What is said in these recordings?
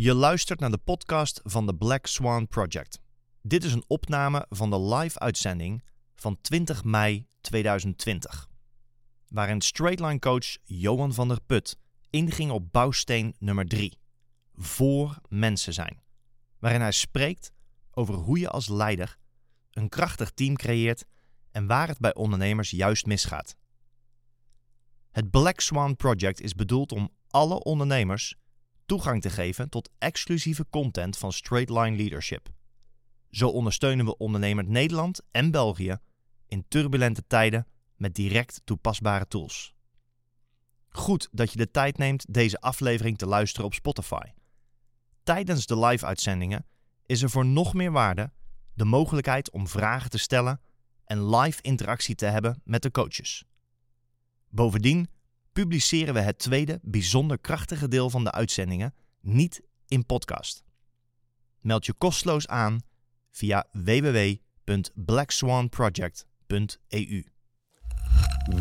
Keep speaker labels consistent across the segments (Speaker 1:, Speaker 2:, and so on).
Speaker 1: Je luistert naar de podcast van de Black Swan Project. Dit is een opname van de live-uitzending van 20 mei 2020, waarin straightline coach Johan van der Put inging op bouwsteen nummer 3, voor mensen zijn, waarin hij spreekt over hoe je als leider een krachtig team creëert en waar het bij ondernemers juist misgaat. Het Black Swan Project is bedoeld om alle ondernemers toegang te geven tot exclusieve content van Straightline Leadership. Zo ondersteunen we ondernemers Nederland en België in turbulente tijden met direct toepasbare tools. Goed dat je de tijd neemt deze aflevering te luisteren op Spotify. Tijdens de live-uitzendingen is er voor nog meer waarde de mogelijkheid om vragen te stellen en live interactie te hebben met de coaches. Bovendien publiceren we het tweede bijzonder krachtige deel van de uitzendingen niet in podcast. Meld je kosteloos aan via www.blackswanproject.eu.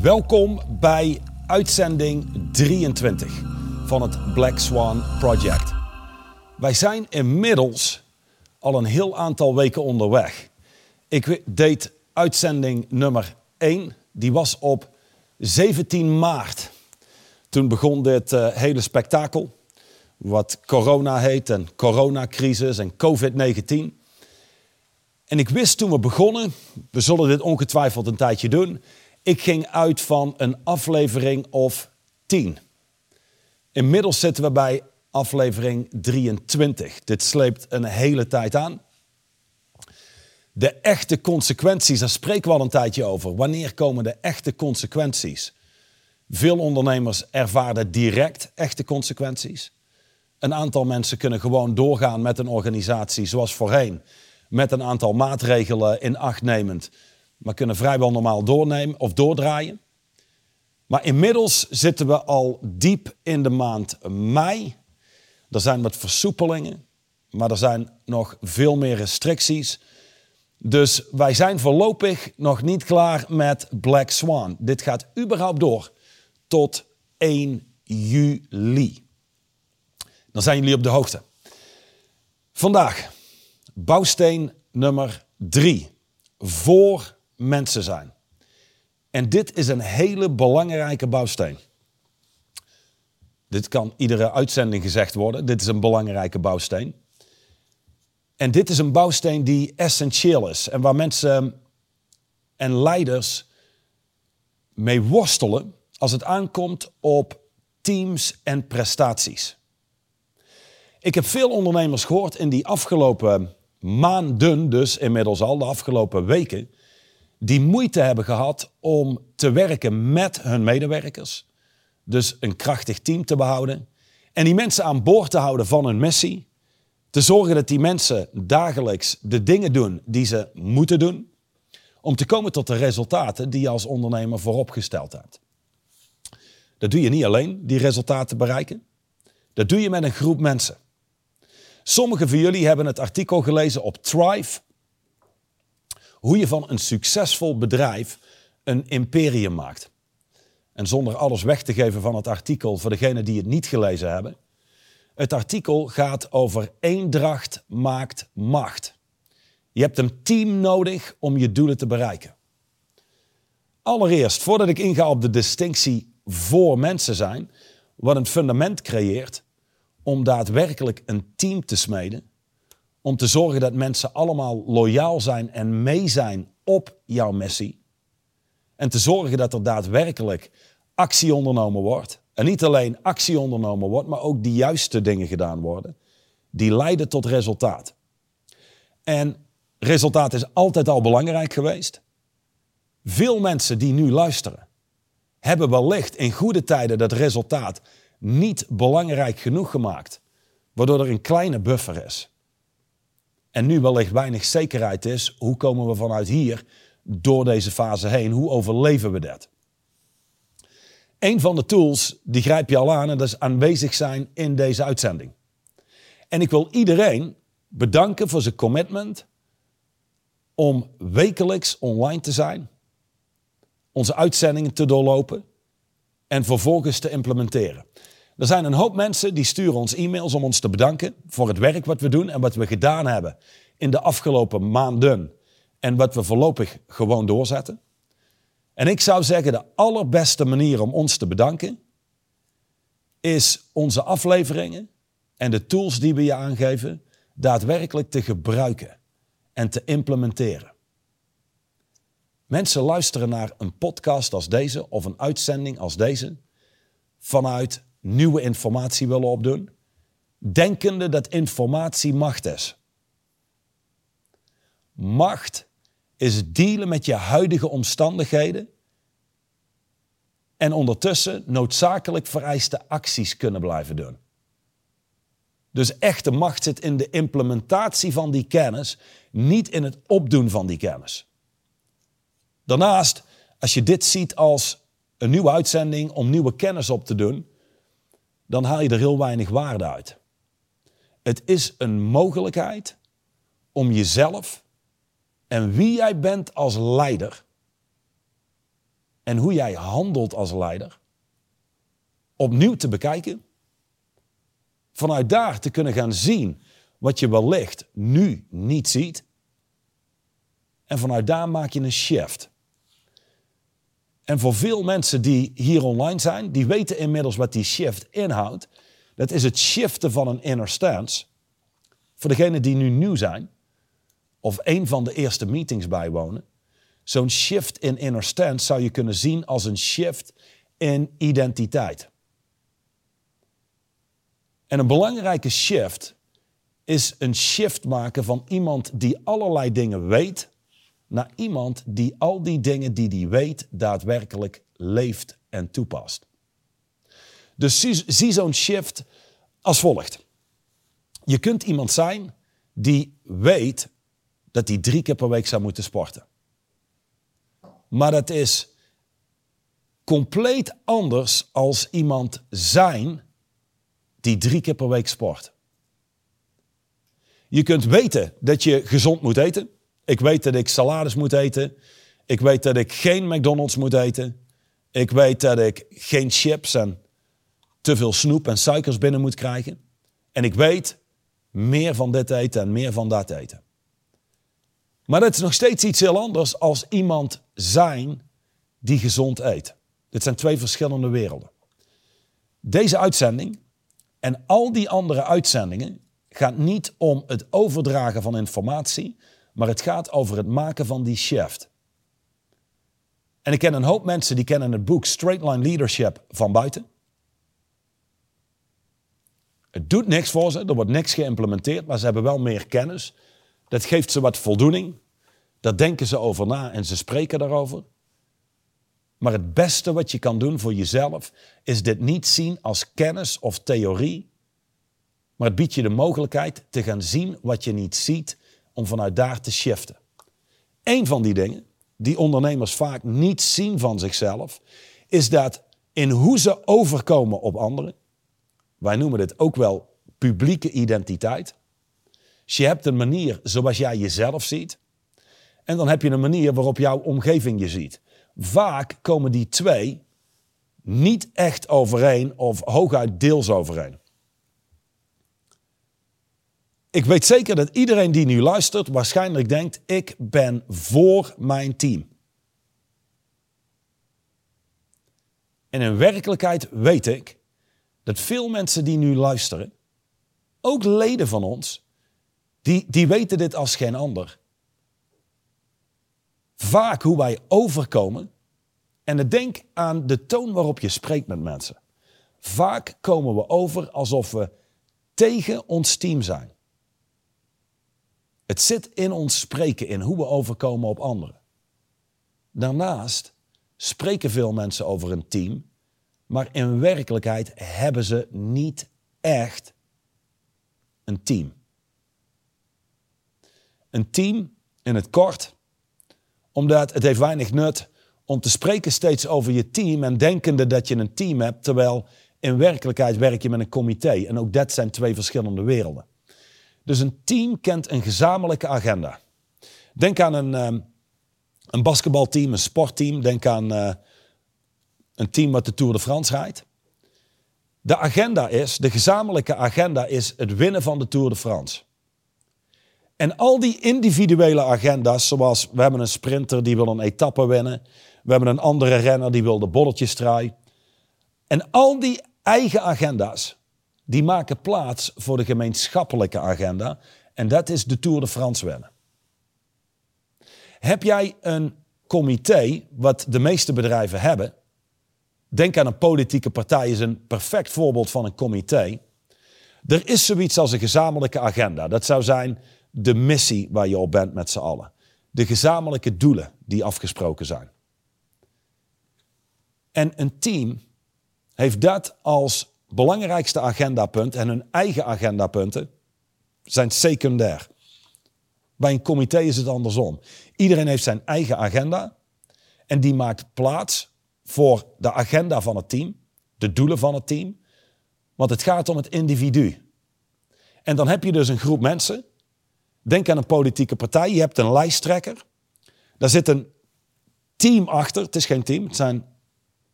Speaker 2: Welkom bij uitzending 23 van het Black Swan Project. Wij zijn inmiddels al een heel aantal weken onderweg. Ik deed uitzending nummer 1, die was op 17 maart. Toen begon dit uh, hele spektakel, wat corona heet en coronacrisis en COVID-19. En ik wist toen we begonnen, we zullen dit ongetwijfeld een tijdje doen, ik ging uit van een aflevering of 10. Inmiddels zitten we bij aflevering 23. Dit sleept een hele tijd aan. De echte consequenties, daar spreken we al een tijdje over. Wanneer komen de echte consequenties? Veel ondernemers ervaren direct echte consequenties. Een aantal mensen kunnen gewoon doorgaan met een organisatie zoals voorheen, met een aantal maatregelen in acht nemend, maar kunnen vrijwel normaal doornemen of doordraaien. Maar inmiddels zitten we al diep in de maand mei. Er zijn wat versoepelingen, maar er zijn nog veel meer restricties. Dus wij zijn voorlopig nog niet klaar met Black Swan. Dit gaat überhaupt door tot 1 juli. Dan zijn jullie op de hoogte. Vandaag bouwsteen nummer 3. Voor mensen zijn. En dit is een hele belangrijke bouwsteen. Dit kan iedere uitzending gezegd worden. Dit is een belangrijke bouwsteen. En dit is een bouwsteen die essentieel is en waar mensen en leiders mee worstelen als het aankomt op teams en prestaties. Ik heb veel ondernemers gehoord in die afgelopen maanden, dus inmiddels al de afgelopen weken, die moeite hebben gehad om te werken met hun medewerkers. Dus een krachtig team te behouden. En die mensen aan boord te houden van hun missie. Te zorgen dat die mensen dagelijks de dingen doen die ze moeten doen. Om te komen tot de resultaten die je als ondernemer vooropgesteld hebt. Dat doe je niet alleen, die resultaten bereiken. Dat doe je met een groep mensen. Sommigen van jullie hebben het artikel gelezen op Thrive. Hoe je van een succesvol bedrijf een imperium maakt. En zonder alles weg te geven van het artikel voor degenen die het niet gelezen hebben. Het artikel gaat over eendracht maakt macht. Je hebt een team nodig om je doelen te bereiken. Allereerst, voordat ik inga op de distinctie voor mensen zijn, wat een fundament creëert om daadwerkelijk een team te smeden, om te zorgen dat mensen allemaal loyaal zijn en mee zijn op jouw missie, en te zorgen dat er daadwerkelijk actie ondernomen wordt. En niet alleen actie ondernomen wordt, maar ook de juiste dingen gedaan worden. Die leiden tot resultaat. En resultaat is altijd al belangrijk geweest. Veel mensen die nu luisteren, hebben wellicht in goede tijden dat resultaat niet belangrijk genoeg gemaakt, waardoor er een kleine buffer is. En nu wellicht weinig zekerheid is, hoe komen we vanuit hier door deze fase heen? Hoe overleven we dat? Een van de tools, die grijp je al aan, en dat is aanwezig zijn in deze uitzending. En ik wil iedereen bedanken voor zijn commitment om wekelijks online te zijn, onze uitzendingen te doorlopen en vervolgens te implementeren. Er zijn een hoop mensen die sturen ons e-mails om ons te bedanken voor het werk wat we doen en wat we gedaan hebben in de afgelopen maanden en wat we voorlopig gewoon doorzetten. En ik zou zeggen, de allerbeste manier om ons te bedanken is onze afleveringen en de tools die we je aangeven daadwerkelijk te gebruiken en te implementeren. Mensen luisteren naar een podcast als deze of een uitzending als deze vanuit nieuwe informatie willen opdoen, denkende dat informatie macht is. Macht is dealen met je huidige omstandigheden en ondertussen noodzakelijk vereiste acties kunnen blijven doen. Dus echte macht zit in de implementatie van die kennis, niet in het opdoen van die kennis. Daarnaast, als je dit ziet als een nieuwe uitzending om nieuwe kennis op te doen, dan haal je er heel weinig waarde uit. Het is een mogelijkheid om jezelf en wie jij bent als leider en hoe jij handelt als leider opnieuw te bekijken. Vanuit daar te kunnen gaan zien wat je wellicht nu niet ziet. En vanuit daar maak je een shift. En voor veel mensen die hier online zijn, die weten inmiddels wat die shift inhoudt. Dat is het shiften van een inner stance. Voor degenen die nu nieuw zijn, of een van de eerste meetings bijwonen. Zo'n shift in inner stance zou je kunnen zien als een shift in identiteit. En een belangrijke shift is een shift maken van iemand die allerlei dingen weet, naar iemand die al die dingen die hij weet daadwerkelijk leeft en toepast. Dus zie, zo'n shift als volgt. Je kunt iemand zijn die weet dat hij drie keer per week zou moeten sporten. Maar dat is compleet anders als iemand zijn die drie keer per week sport. Je kunt weten dat je gezond moet eten. Ik weet dat ik salades moet eten. Ik weet dat ik geen McDonald's moet eten. Ik weet dat ik geen chips en te veel snoep en suikers binnen moet krijgen. En ik weet meer van dit eten en meer van dat eten. Maar dat is nog steeds iets heel anders als iemand zijn die gezond eet. Dit zijn twee verschillende werelden. Deze uitzending en al die andere uitzendingen gaat niet om het overdragen van informatie, maar het gaat over het maken van die shift. En ik ken een hoop mensen die kennen het boek Straight Line Leadership van buiten. Het doet niks voor ze, er wordt niks geïmplementeerd, maar ze hebben wel meer kennis. Dat geeft ze wat voldoening. Daar denken ze over na en ze spreken daarover. Maar het beste wat je kan doen voor jezelf is dit niet zien als kennis of theorie, maar het biedt je de mogelijkheid te gaan zien wat je niet ziet om vanuit daar te shiften. Een van die dingen die ondernemers vaak niet zien van zichzelf, is dat in hoe ze overkomen op anderen, wij noemen dit ook wel publieke identiteit. Dus je hebt een manier zoals jij jezelf ziet, en dan heb je een manier waarop jouw omgeving je ziet. Vaak komen die twee niet echt overeen of hooguit deels overeen. Ik weet zeker dat iedereen die nu luistert waarschijnlijk denkt: ik ben voor mijn team. En in werkelijkheid weet ik dat veel mensen die nu luisteren, ook leden van ons, die, die weten dit als geen ander vaak hoe wij overkomen. En denk aan de toon waarop je spreekt met mensen. Vaak komen we over alsof we tegen ons team zijn. Het zit in ons spreken, in hoe we overkomen op anderen. Daarnaast spreken veel mensen over een team, maar in werkelijkheid hebben ze niet echt een team. Een team, in het kort, omdat het heeft weinig nut om te spreken steeds over je team en denkende dat je een team hebt, terwijl in werkelijkheid werk je met een comité. En ook dat zijn twee verschillende werelden. Dus een team kent een gezamenlijke agenda. Denk aan een, um, een basketbalteam, een sportteam. Denk aan uh, een team wat de Tour de France rijdt. De agenda is, de gezamenlijke agenda is het winnen van de Tour de France. En al die individuele agenda's, zoals we hebben een sprinter die wil een etappe winnen, we hebben een andere renner die wil de bolletjes draaien. En al die eigen agenda's, die maken plaats voor de gemeenschappelijke agenda. En dat is de Tour de France winnen. Heb jij een comité, wat de meeste bedrijven hebben, denk aan een politieke partij, is een perfect voorbeeld van een comité. Er is zoiets als een gezamenlijke agenda. Dat zou zijn de missie waar je op bent met z'n allen. De gezamenlijke doelen die afgesproken zijn. En een team heeft dat als belangrijkste agendapunt en hun eigen agendapunten zijn secundair. Bij een comité is het andersom. Iedereen heeft zijn eigen agenda en die maakt plaats voor de agenda van het team, de doelen van het team, want het gaat om het individu. En dan heb je dus een groep mensen. Denk aan een politieke partij. Je hebt een lijsttrekker. Daar zit een team achter. Het is geen team, het zijn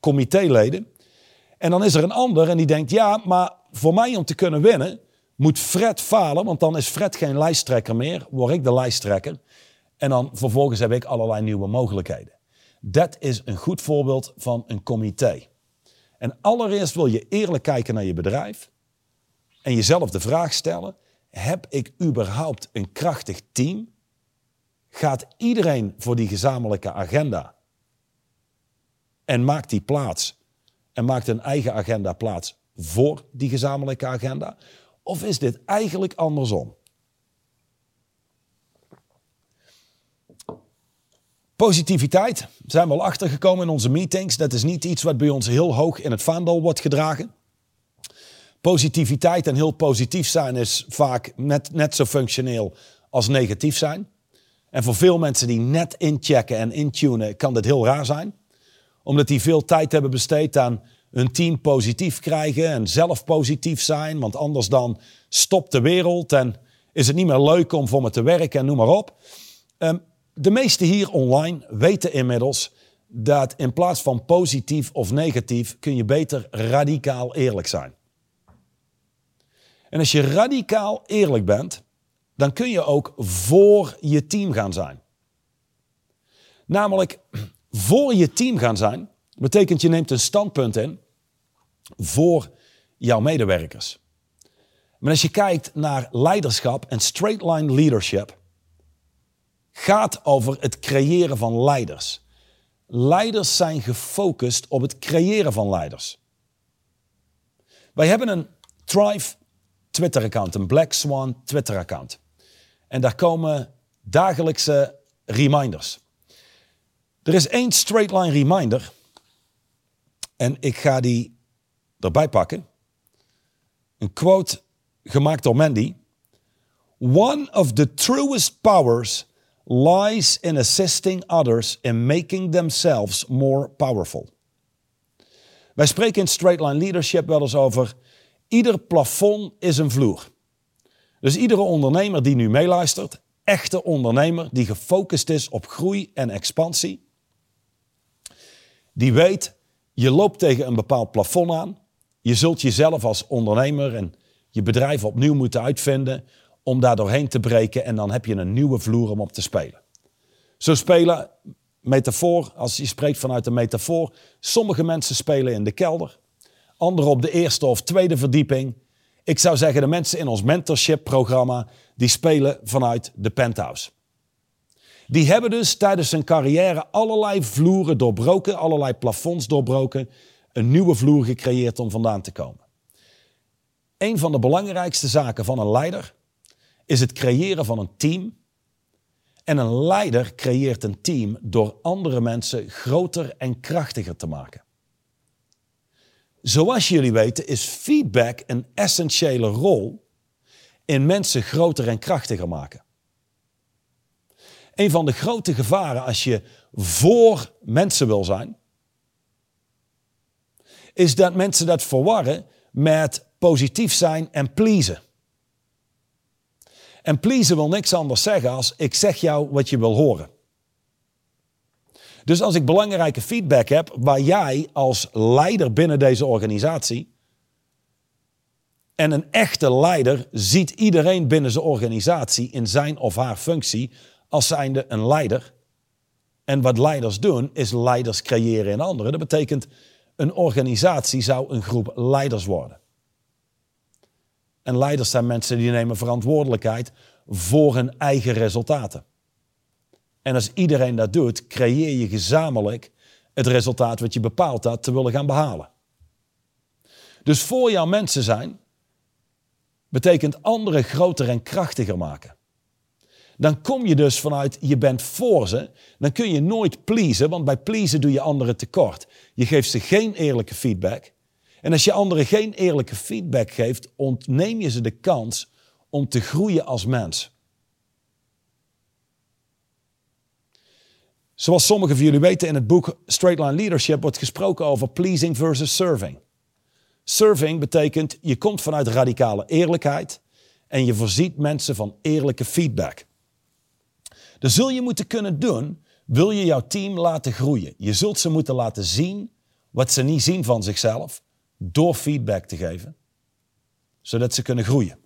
Speaker 2: comitéleden. En dan is er een ander en die denkt, ja, maar voor mij om te kunnen winnen, moet Fred falen, want dan is Fred geen lijsttrekker meer, word ik de lijsttrekker. En dan vervolgens heb ik allerlei nieuwe mogelijkheden. Dat is een goed voorbeeld van een comité. En allereerst wil je eerlijk kijken naar je bedrijf en jezelf de vraag stellen: heb ik überhaupt een krachtig team? Gaat iedereen voor die gezamenlijke agenda? En maakt die plaats en maakt een eigen agenda plaats voor die gezamenlijke agenda? Of is dit eigenlijk andersom? Positiviteit zijn we al achtergekomen in onze meetings. Dat is niet iets wat bij ons heel hoog in het vaandel wordt gedragen. Positiviteit en heel positief zijn is vaak net, net zo functioneel als negatief zijn. En voor veel mensen die net inchecken en intunen, kan dit heel raar zijn. Omdat die veel tijd hebben besteed aan hun team positief krijgen en zelf positief zijn. Want anders dan stopt de wereld en is het niet meer leuk om voor me te werken en noem maar op. Um, de meesten hier online weten inmiddels dat in plaats van positief of negatief kun je beter radicaal eerlijk zijn. En als je radicaal eerlijk bent, dan kun je ook voor je team gaan zijn. Namelijk, voor je team gaan zijn, betekent je neemt een standpunt in voor jouw medewerkers. Maar als je kijkt naar leiderschap en straight line leadership, gaat over het creëren van leiders. Leiders zijn gefocust op het creëren van leiders. Wij hebben een Thrive Twitter-account, een Black Swan Twitter-account. En daar komen dagelijkse reminders. Er is één straight line reminder. En ik ga die erbij pakken. Een quote gemaakt door Mandy. One of the truest powers lies in assisting others in making themselves more powerful. Wij spreken in Straight Line Leadership wel eens over ieder plafond is een vloer. Dus iedere ondernemer die nu meeluistert, echte ondernemer die gefocust is op groei en expansie, die weet, je loopt tegen een bepaald plafond aan. Je zult jezelf als ondernemer en je bedrijf opnieuw moeten uitvinden om daar doorheen te breken en dan heb je een nieuwe vloer om op te spelen. Zo spelen, metafoor, als je spreekt vanuit een metafoor, sommige mensen spelen in de kelder, anderen op de eerste of tweede verdieping. Ik zou zeggen, de mensen in ons mentorship-programma, die spelen vanuit de penthouse. Die hebben dus tijdens hun carrière allerlei vloeren doorbroken, allerlei plafonds doorbroken, een nieuwe vloer gecreëerd om vandaan te komen. Een van de belangrijkste zaken van een leider is het creëren van een team. En een leider creëert een team door andere mensen groter en krachtiger te maken. Zoals jullie weten is feedback een essentiële rol in mensen groter en krachtiger maken. Een van de grote gevaren als je voor mensen wil zijn, is dat mensen dat verwarren met positief zijn en pleasen. En pleasen wil niks anders zeggen als ik zeg jou wat je wil horen. Dus als ik belangrijke feedback heb waar jij als leider binnen deze organisatie En een echte leider ziet iedereen binnen zijn organisatie in zijn of haar functie als zijnde een leider. En wat leiders doen, is leiders creëren in anderen. Dat betekent, een organisatie zou een groep leiders worden. En leiders zijn mensen die nemen verantwoordelijkheid voor hun eigen resultaten. En als iedereen dat doet, creëer je gezamenlijk het resultaat wat je bepaald had te willen gaan behalen. Dus voor jouw mensen zijn, betekent anderen groter en krachtiger maken. Dan kom je dus vanuit je bent voor ze, dan kun je nooit pleasen, want bij pleasen doe je anderen tekort. Je geeft ze geen eerlijke feedback. En als je anderen geen eerlijke feedback geeft, ontneem je ze de kans om te groeien als mens. Zoals sommigen van jullie weten, in het boek Straight Line Leadership wordt gesproken over pleasing versus serving. Serving betekent je komt vanuit radicale eerlijkheid en je voorziet mensen van eerlijke feedback. Dat zul je moeten kunnen doen, wil je jouw team laten groeien. Je zult ze moeten laten zien wat ze niet zien van zichzelf, door feedback te geven, zodat ze kunnen groeien.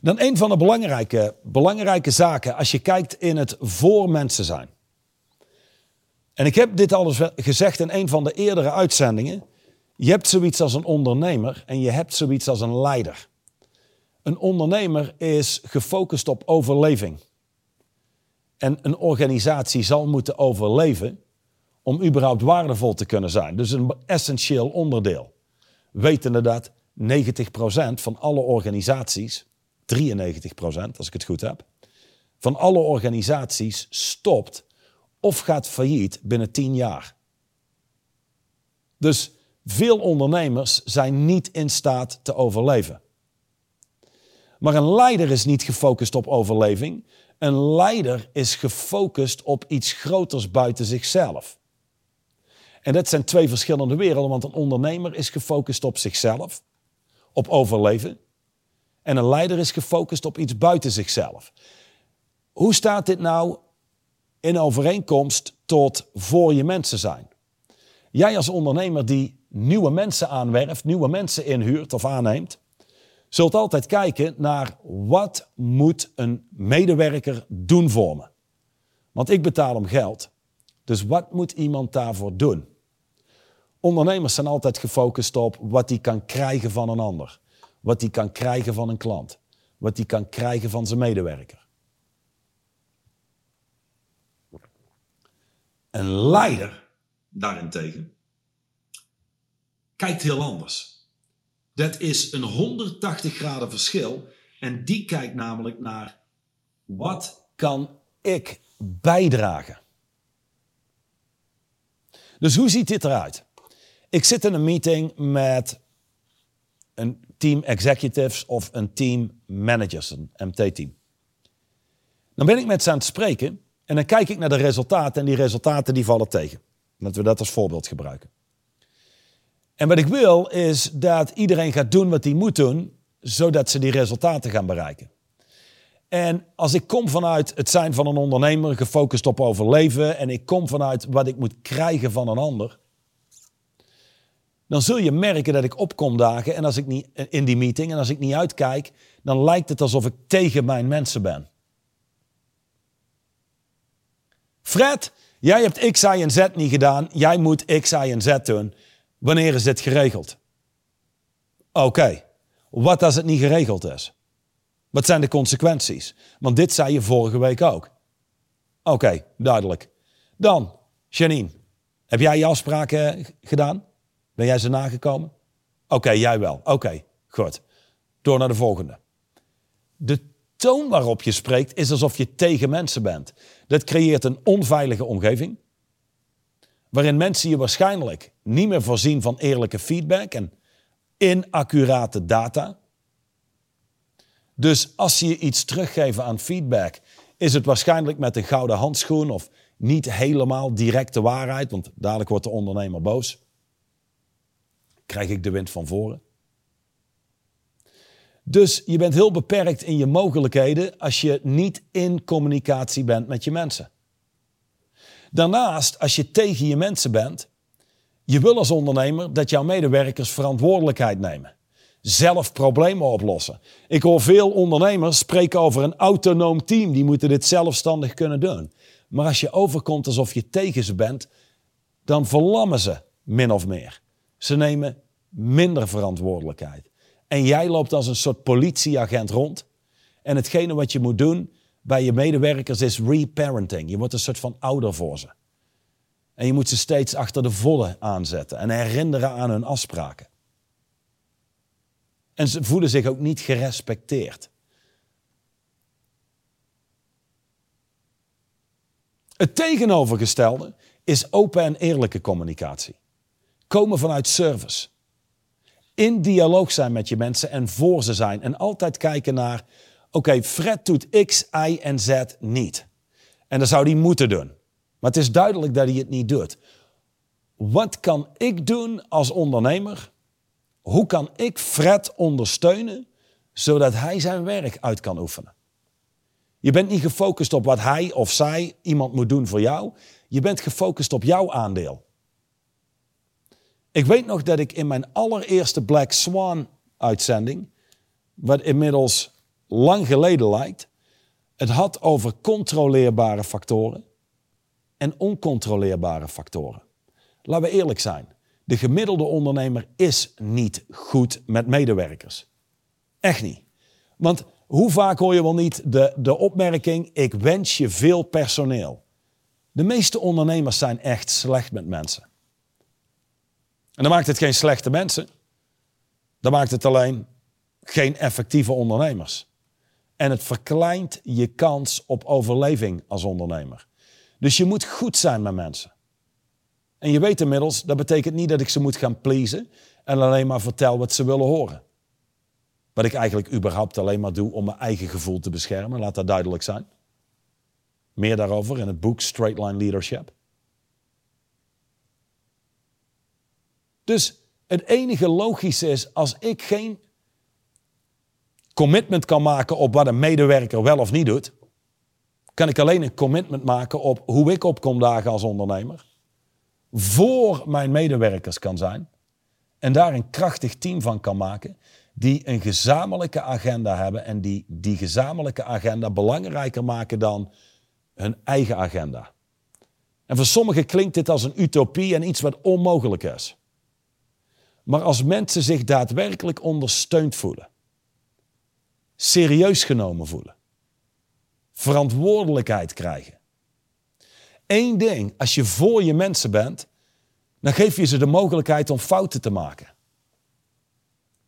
Speaker 2: Dan een van de belangrijke, belangrijke zaken als je kijkt in het voor mensen zijn. En ik heb dit al gezegd in een van de eerdere uitzendingen. Je hebt zoiets als een ondernemer en je hebt zoiets als een leider. Een ondernemer is gefocust op overleving. En een organisatie zal moeten overleven om überhaupt waardevol te kunnen zijn. Dus een essentieel onderdeel. Wetende dat 90% van alle organisaties, 93% als ik het goed heb, van alle organisaties stopt of gaat failliet binnen 10 jaar. Dus veel ondernemers zijn niet in staat te overleven. Maar een leider is niet gefocust op overleving. Een leider is gefocust op iets groters buiten zichzelf. En dat zijn twee verschillende werelden, want een ondernemer is gefocust op zichzelf, op overleven. En een leider is gefocust op iets buiten zichzelf. Hoe staat dit nou in overeenkomst tot voor je mensen zijn? Jij als ondernemer die nieuwe mensen aanwerft, nieuwe mensen inhuurt of aanneemt, zult altijd kijken naar wat moet een medewerker doen voor me. Want ik betaal hem geld. Dus wat moet iemand daarvoor doen? Ondernemers zijn altijd gefocust op wat hij kan krijgen van een ander. Wat hij kan krijgen van een klant. Wat hij kan krijgen van zijn medewerker. Een leider, daarentegen, kijkt heel anders. Dat is een 180 graden verschil. En die kijkt namelijk naar wat kan ik bijdragen. Dus hoe ziet dit eruit? Ik zit in een meeting met een team executives of een team managers, een MT-team. Dan ben ik met ze aan het spreken en dan kijk ik naar de resultaten en die resultaten die vallen tegen. Laten we dat als voorbeeld gebruiken. En wat ik wil is dat iedereen gaat doen wat hij moet doen, zodat ze die resultaten gaan bereiken. En als ik kom vanuit het zijn van een ondernemer, gefocust op overleven, en ik kom vanuit wat ik moet krijgen van een ander, dan zul je merken dat ik opkom dagen en als ik niet in die meeting en als ik niet uitkijk, dan lijkt het alsof ik tegen mijn mensen ben. Fred, jij hebt X, Y en Z niet gedaan. Jij moet X, Y en Z doen. Wanneer is dit geregeld? Oké, wat als het niet geregeld is? Wat zijn de consequenties? Want dit zei je vorige week ook. Oké, duidelijk. Dan, Janine, heb jij je afspraken gedaan? Ben jij ze nagekomen? Oké, jij wel. Oké, goed. Door naar de volgende. De toon waarop je spreekt is alsof je tegen mensen bent. Dat creëert een onveilige omgeving waarin mensen je waarschijnlijk niet meer voorzien van eerlijke feedback en inaccurate data. Dus als je iets teruggeven aan feedback, is het waarschijnlijk met een gouden handschoen of niet helemaal directe waarheid, want dadelijk wordt de ondernemer boos. Krijg ik de wind van voren. Dus je bent heel beperkt in je mogelijkheden als je niet in communicatie bent met je mensen. Daarnaast, als je tegen je mensen bent, je wil als ondernemer dat jouw medewerkers verantwoordelijkheid nemen. zelf problemen oplossen. Ik hoor veel ondernemers spreken over een autonoom team. Die moeten dit zelfstandig kunnen doen. Maar als je overkomt alsof je tegen ze bent, dan verlammen ze min of meer. Ze nemen minder verantwoordelijkheid. En jij loopt als een soort politieagent rond. En hetgene wat je moet doen bij je medewerkers is reparenting. Je wordt een soort van ouder voor ze. En je moet ze steeds achter de volle aanzetten en herinneren aan hun afspraken. En ze voelen zich ook niet gerespecteerd. Het tegenovergestelde is open en eerlijke communicatie. Komen vanuit service. In dialoog zijn met je mensen en voor ze zijn. En altijd kijken naar, oké, Fred doet X, Y en Z niet. En dat zou hij moeten doen. Maar het is duidelijk dat hij het niet doet. Wat kan ik doen als ondernemer? Hoe kan ik Fred ondersteunen zodat hij zijn werk uit kan oefenen? Je bent niet gefocust op wat hij of zij iemand moet doen voor jou. Je bent gefocust op jouw aandeel. Ik weet nog dat ik in mijn allereerste Black Swan uitzending, wat inmiddels lang geleden lijkt, het had over controleerbare factoren en oncontroleerbare factoren. Laten we eerlijk zijn. De gemiddelde ondernemer is niet goed met medewerkers. Echt niet. Want hoe vaak hoor je wel niet de, de opmerking: ik wens je veel personeel. De meeste ondernemers zijn echt slecht met mensen. En dan maakt het geen slechte mensen. Dan maakt het alleen geen effectieve ondernemers. En het verkleint je kans op overleving als ondernemer. Dus je moet goed zijn met mensen. En je weet inmiddels, dat betekent niet dat ik ze moet gaan pleasen en alleen maar vertel wat ze willen horen. Wat ik eigenlijk überhaupt alleen maar doe om mijn eigen gevoel te beschermen, laat dat duidelijk zijn. Meer daarover in het boek Straight Line Leadership. Dus het enige logische is, als ik geen commitment kan maken op wat een medewerker wel of niet doet, kan ik alleen een commitment maken op hoe ik opkom dagen als ondernemer, voor mijn medewerkers kan zijn en daar een krachtig team van kan maken die een gezamenlijke agenda hebben en die die gezamenlijke agenda belangrijker maken dan hun eigen agenda. En voor sommigen klinkt dit als een utopie en iets wat onmogelijk is. Maar als mensen zich daadwerkelijk ondersteund voelen, serieus genomen voelen, verantwoordelijkheid krijgen. Eén ding, als je voor je mensen bent, dan geef je ze de mogelijkheid om fouten te maken.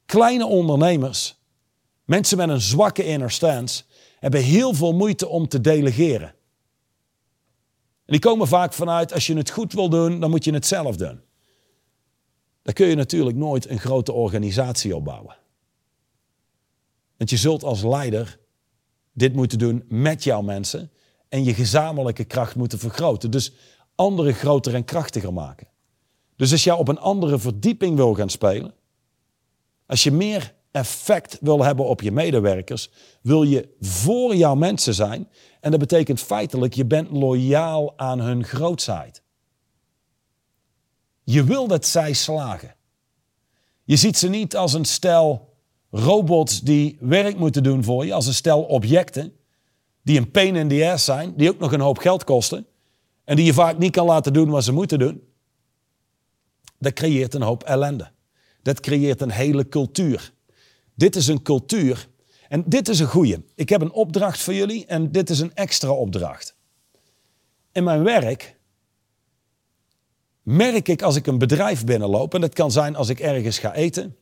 Speaker 2: Kleine ondernemers, mensen met een zwakke inner stance, hebben heel veel moeite om te delegeren. En die komen vaak vanuit, als je het goed wil doen, dan moet je het zelf doen. Dan kun je natuurlijk nooit een grote organisatie opbouwen. Want je zult als leider dit moeten doen met jouw mensen en je gezamenlijke kracht moeten vergroten. Dus anderen groter en krachtiger maken. Dus als jij op een andere verdieping wil gaan spelen, als je meer effect wil hebben op je medewerkers, wil je voor jouw mensen zijn. En dat betekent feitelijk, je bent loyaal aan hun grootsheid. Je wil dat zij slagen. Je ziet ze niet als een stel robots die werk moeten doen voor je, als een stel objecten die een pain in the ass zijn, die ook nog een hoop geld kosten en die je vaak niet kan laten doen wat ze moeten doen. Dat creëert een hoop ellende. Dat creëert een hele cultuur. Dit is een cultuur en dit is een goeie. Ik heb een opdracht voor jullie en dit is een extra opdracht. In mijn werk merk ik als ik een bedrijf binnenloop, en dat kan zijn als ik ergens ga eten,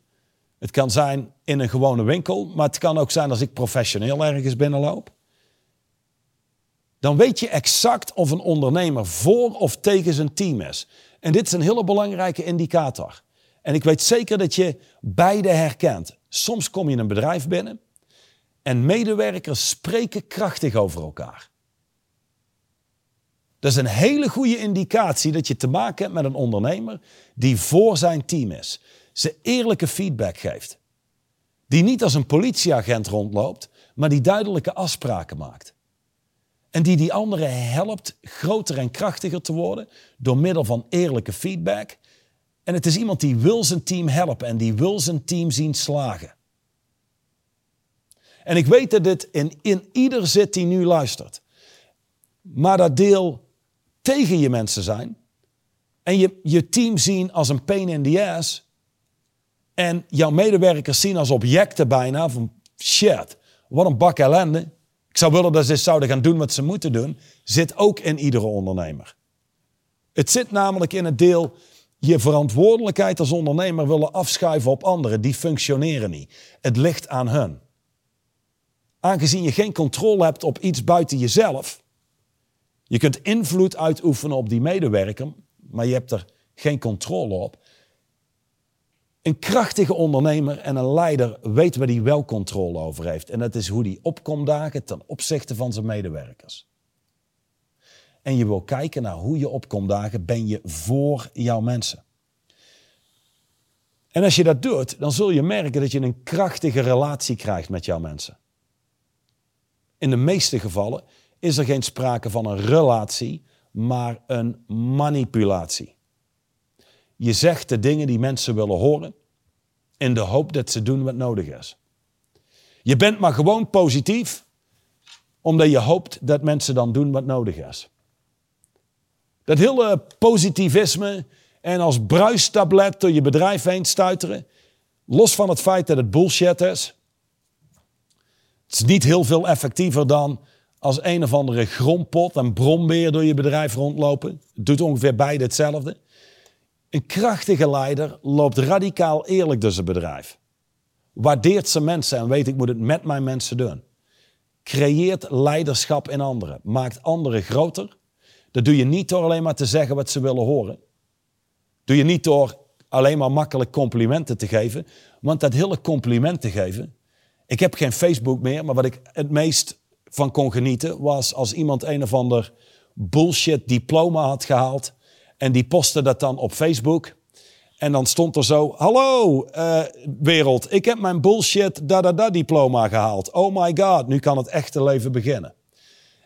Speaker 2: het kan zijn in een gewone winkel, maar het kan ook zijn als ik professioneel ergens binnenloop. Dan weet je exact of een ondernemer voor of tegen zijn team is. En dit is een hele belangrijke indicator. En ik weet zeker dat je beide herkent. Soms kom je in een bedrijf binnen en medewerkers spreken krachtig over elkaar. Dat is een hele goede indicatie dat je te maken hebt met een ondernemer die voor zijn team is. Ze eerlijke feedback geeft. Die niet als een politieagent rondloopt, maar die duidelijke afspraken maakt. En die die anderen helpt groter en krachtiger te worden door middel van eerlijke feedback En het is iemand die wil zijn team helpen en die wil zijn team zien slagen. En ik weet dat dit in, in ieder zit die nu luistert. Maar dat deel tegen je mensen zijn. En je, je team zien als een pain in the ass. En jouw medewerkers zien als objecten bijna. Van shit, wat een bak ellende. Ik zou willen dat ze zouden gaan doen wat ze moeten doen. Zit ook in iedere ondernemer. Het zit namelijk in het deel je verantwoordelijkheid als ondernemer willen afschuiven op anderen. Die functioneren niet. Het ligt aan hun. Aangezien je geen controle hebt op iets buiten jezelf. Je kunt invloed uitoefenen op die medewerker, maar je hebt er geen controle op. Een krachtige ondernemer en een leider weet waar hij wel controle over heeft. En dat is hoe hij opkomt dagen ten opzichte van zijn medewerkers. En je wil kijken naar hoe je opkomt dagen, ben je voor jouw mensen. En als je dat doet, dan zul je merken dat je een krachtige relatie krijgt met jouw mensen. In de meeste gevallen is er geen sprake van een relatie, maar een manipulatie. Je zegt de dingen die mensen willen horen in de hoop dat ze doen wat nodig is. Je bent maar gewoon positief omdat je hoopt dat mensen dan doen wat nodig is. Dat hele positivisme en als bruistablet door je bedrijf heen stuiteren, los van het feit dat het bullshit is, het is niet heel veel effectiever dan als een of andere grompot en brombeer door je bedrijf rondlopen. Het doet ongeveer beide hetzelfde. Een krachtige leider loopt radicaal eerlijk door zijn bedrijf. Waardeert zijn mensen en weet ik moet het met mijn mensen doen. Creëert leiderschap in anderen. Maakt anderen groter. Dat doe je niet door alleen maar te zeggen wat ze willen horen. Doe je niet door alleen maar makkelijk complimenten te geven. Want dat hele complimenten geven. Ik heb geen Facebook meer, maar wat ik het meest van kon genieten was als iemand een of ander bullshit diploma had gehaald en die postte dat dan op Facebook. En dan stond er zo: Hallo uh, wereld, ik heb mijn bullshit da-da-da diploma gehaald. Oh my god, nu kan het echte leven beginnen.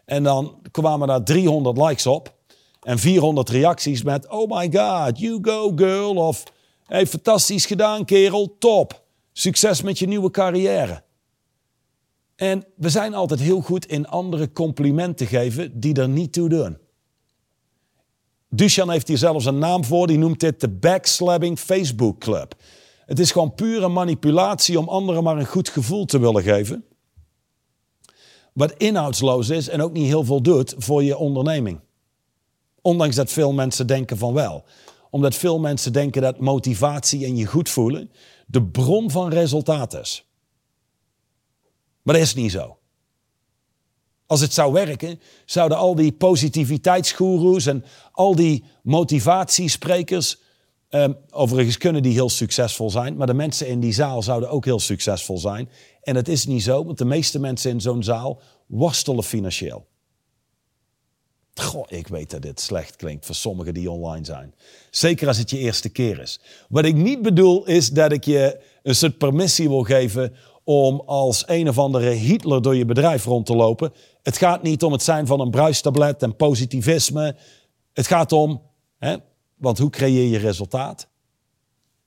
Speaker 2: En dan kwamen daar 300 likes op en 400 reacties met: Oh my god, you go girl. Of hey, fantastisch gedaan, kerel, top. Succes met je nieuwe carrière. En we zijn altijd heel goed in andere complimenten geven die er niet toe doen. Duchan heeft hier zelfs een naam voor, die noemt dit de Backslabbing Facebook Club. Het is gewoon pure manipulatie om anderen maar een goed gevoel te willen geven. Wat inhoudsloos is en ook niet heel veel doet voor je onderneming. Ondanks dat veel mensen denken van wel. Omdat veel mensen denken dat motivatie en je goed voelen de bron van resultaat is. Maar dat is niet zo. Als het zou werken, zouden al die positiviteitsgoeroes en al die motivatiesprekers, eh, overigens kunnen die heel succesvol zijn, maar de mensen in die zaal zouden ook heel succesvol zijn. En het is niet zo, want de meeste mensen in zo'n zaal worstelen financieel. Goh, ik weet dat dit slecht klinkt voor sommigen die online zijn. Zeker als het je eerste keer is. Wat ik niet bedoel is dat ik je een soort permissie wil geven om als een of andere Hitler door je bedrijf rond te lopen. Het gaat niet om het zijn van een bruistablet en positivisme. Het gaat om, hè, want hoe creëer je resultaat?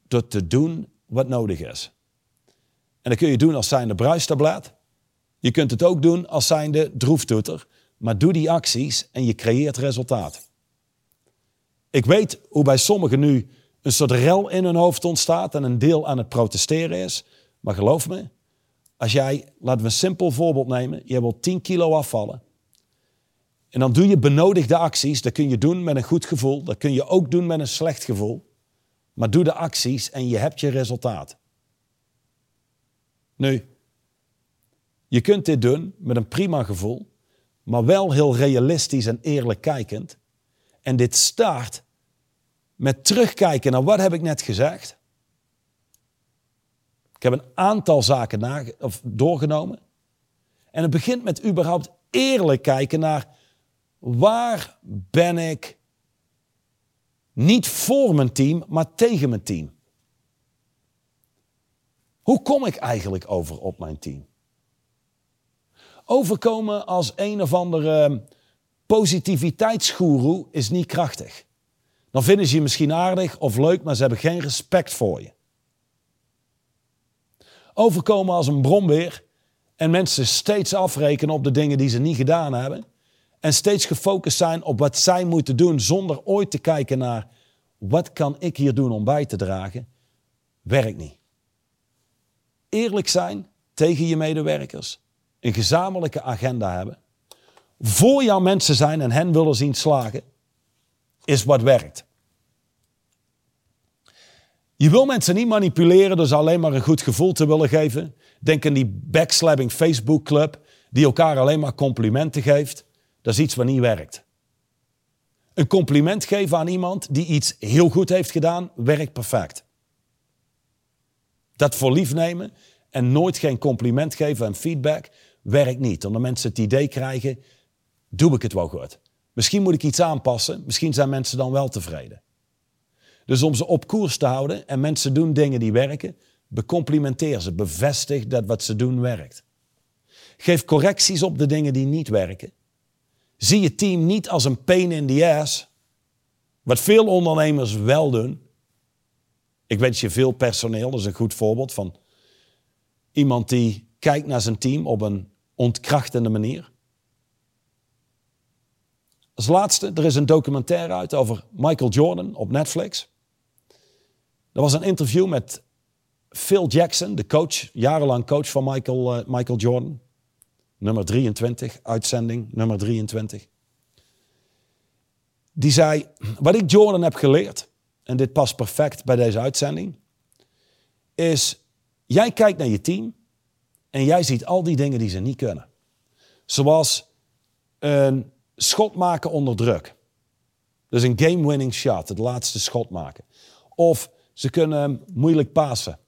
Speaker 2: Door te doen wat nodig is. En dat kun je doen als zijnde bruistablet. Je kunt het ook doen als zijnde droeftoeter. Maar doe die acties en je creëert resultaat. Ik weet hoe bij sommigen nu een soort rel in hun hoofd ontstaat en een deel aan het protesteren is. Maar geloof me, als jij, laten we een simpel voorbeeld nemen, je wilt 10 kilo afvallen. En dan doe je benodigde acties. Dat kun je doen met een goed gevoel. Dat kun je ook doen met een slecht gevoel. Maar doe de acties en je hebt je resultaat. Nu, je kunt dit doen met een prima gevoel, maar wel heel realistisch en eerlijk kijkend. En dit start met terugkijken naar wat heb ik net gezegd. Ik heb een aantal zaken of doorgenomen. En het begint met überhaupt eerlijk kijken naar waar ben ik niet voor mijn team, maar tegen mijn team. Hoe kom ik eigenlijk over op mijn team? Overkomen als een of andere positiviteitsgoeroe is niet krachtig. Dan vinden ze je misschien aardig of leuk, maar ze hebben geen respect voor je. Overkomen als een brombeer en mensen steeds afrekenen op de dingen die ze niet gedaan hebben. En steeds gefocust zijn op wat zij moeten doen zonder ooit te kijken naar wat kan ik hier doen om bij te dragen, werkt niet. Eerlijk zijn tegen je medewerkers, een gezamenlijke agenda hebben, voor jouw mensen zijn en hen willen zien slagen, is wat werkt. Je wil mensen niet manipuleren door ze alleen maar een goed gevoel te willen geven. Denk aan die backslabbing Facebook club die elkaar alleen maar complimenten geeft. Dat is iets wat niet werkt. Een compliment geven aan iemand die iets heel goed heeft gedaan, werkt perfect. Dat voor lief nemen en nooit geen compliment geven en feedback werkt niet. Omdat mensen het idee krijgen, doe ik het wel goed. Misschien moet ik iets aanpassen, misschien zijn mensen dan wel tevreden. Dus om ze op koers te houden en mensen doen dingen die werken, becomplimenteer ze, bevestig dat wat ze doen werkt. Geef correcties op de dingen die niet werken. Zie je team niet als een pain in the ass, wat veel ondernemers wel doen. Ik wens je veel personeel, dat is een goed voorbeeld van iemand die kijkt naar zijn team op een ontkrachtende manier. Als laatste, er is een documentaire uit over Michael Jordan op Netflix. Er was een interview met Phil Jackson, de coach, jarenlang coach van Michael, uh, Michael Jordan. Nummer 23, uitzending nummer 23. Die zei, wat ik Jordan heb geleerd, en dit past perfect bij deze uitzending, is jij kijkt naar je team en jij ziet al die dingen die ze niet kunnen. Zoals een schot maken onder druk. Dus een game-winning shot, het laatste schot maken. Of ze kunnen moeilijk passen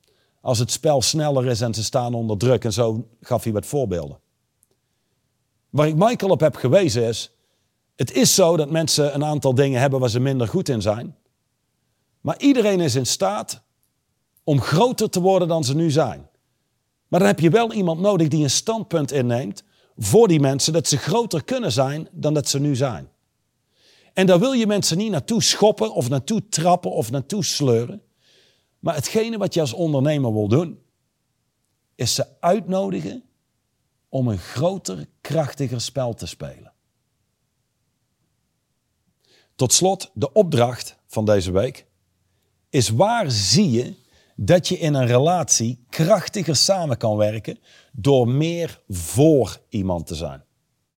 Speaker 2: als het spel sneller is en ze staan onder druk. En zo gaf hij wat voorbeelden. Waar ik Michael op heb gewezen is, het is zo dat mensen een aantal dingen hebben waar ze minder goed in zijn. Maar iedereen is in staat om groter te worden dan ze nu zijn. Maar dan heb je wel iemand nodig die een standpunt inneemt voor die mensen dat ze groter kunnen zijn dan dat ze nu zijn. En daar wil je mensen niet naartoe schoppen of naartoe trappen of naartoe sleuren. Maar hetgene wat je als ondernemer wil doen, is ze uitnodigen om een groter, krachtiger spel te spelen. Tot slot, de opdracht van deze week is waar zie je dat je in een relatie krachtiger samen kan werken door meer voor iemand te zijn.